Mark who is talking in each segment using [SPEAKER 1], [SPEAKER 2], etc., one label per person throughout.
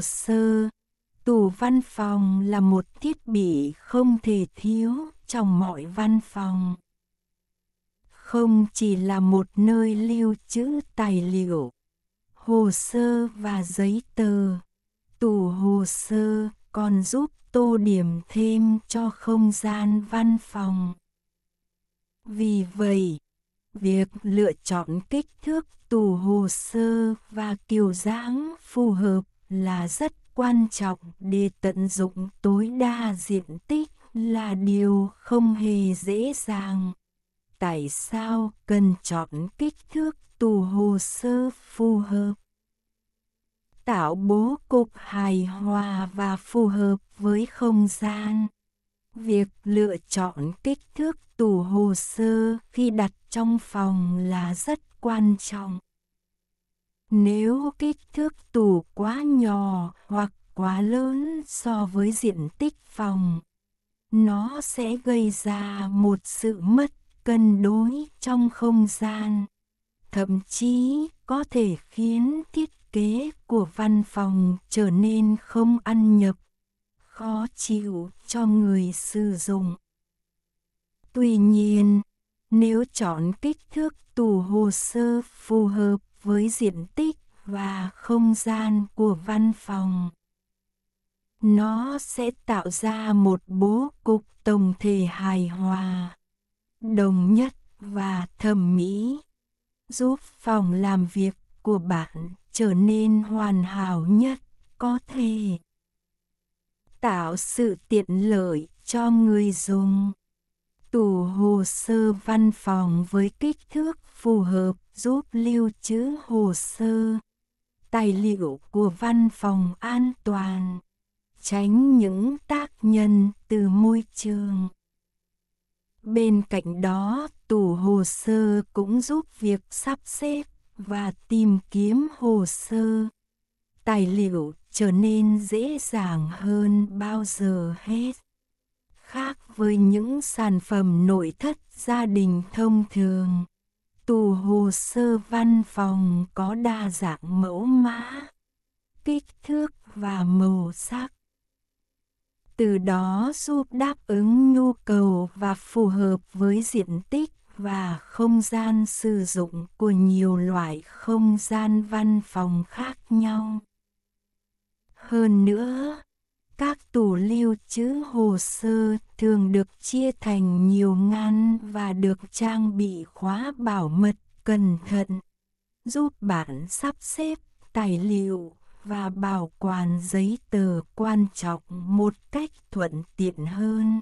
[SPEAKER 1] hồ sơ. Tủ văn phòng là một thiết bị không thể thiếu trong mọi văn phòng. Không chỉ là một nơi lưu trữ tài liệu, hồ sơ và giấy tờ, tủ hồ sơ còn giúp tô điểm thêm cho không gian văn phòng. Vì vậy, việc lựa chọn kích thước tủ hồ sơ và kiểu dáng phù hợp là rất quan trọng để tận dụng tối đa diện tích là điều không hề dễ dàng. Tại sao cần chọn kích thước tủ hồ sơ phù hợp? Tạo bố cục hài hòa và phù hợp với không gian. Việc lựa chọn kích thước tủ hồ sơ khi đặt trong phòng là rất quan trọng. Nếu kích thước tủ quá nhỏ hoặc quá lớn so với diện tích phòng, nó sẽ gây ra một sự mất cân đối trong không gian, thậm chí có thể khiến thiết kế của văn phòng trở nên không ăn nhập, khó chịu cho người sử dụng. Tuy nhiên, nếu chọn kích thước tủ hồ sơ phù hợp với diện tích và không gian của văn phòng, nó sẽ tạo ra một bố cục tổng thể hài hòa, đồng nhất và thẩm mỹ, giúp phòng làm việc của bạn trở nên hoàn hảo nhất có thể. Tạo sự tiện lợi cho người dùng. Tủ hồ sơ văn phòng với kích thước phù hợp giúp lưu trữ hồ sơ, tài liệu của văn phòng an toàn, tránh những tác nhân từ môi trường. Bên cạnh đó, tủ hồ sơ cũng giúp việc sắp xếp và tìm kiếm hồ sơ, tài liệu trở nên dễ dàng hơn bao giờ hết. Khác với những sản phẩm nội thất gia đình thông thường, tủ hồ sơ văn phòng có đa dạng mẫu mã, kích thước và màu sắc. Từ đó giúp đáp ứng nhu cầu và phù hợp với diện tích và không gian sử dụng của nhiều loại không gian văn phòng khác nhau. Hơn nữa, các tủ lưu trữ hồ sơ thường được chia thành nhiều ngăn và được trang bị khóa bảo mật cẩn thận, giúp bạn sắp xếp tài liệu và bảo quản giấy tờ quan trọng một cách thuận tiện hơn.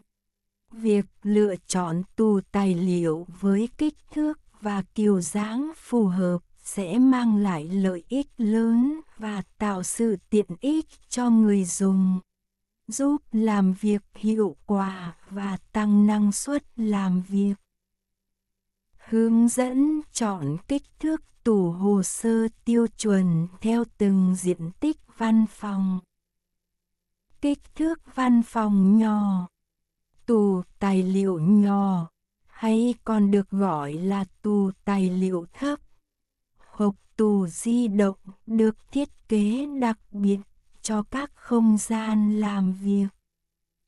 [SPEAKER 1] Việc lựa chọn tủ tài liệu với kích thước và kiểu dáng phù hợp sẽ mang lại lợi ích lớn và tạo sự tiện ích cho người dùng, giúp làm việc hiệu quả và tăng năng suất làm việc. Hướng dẫn chọn kích thước tủ hồ sơ tiêu chuẩn theo từng diện tích văn phòng. Kích thước văn phòng nhỏ Tủ tài liệu nhỏ, hay còn được gọi là tủ tài liệu thấp. Hộp tủ di động được thiết kế đặc biệt cho các không gian làm việc.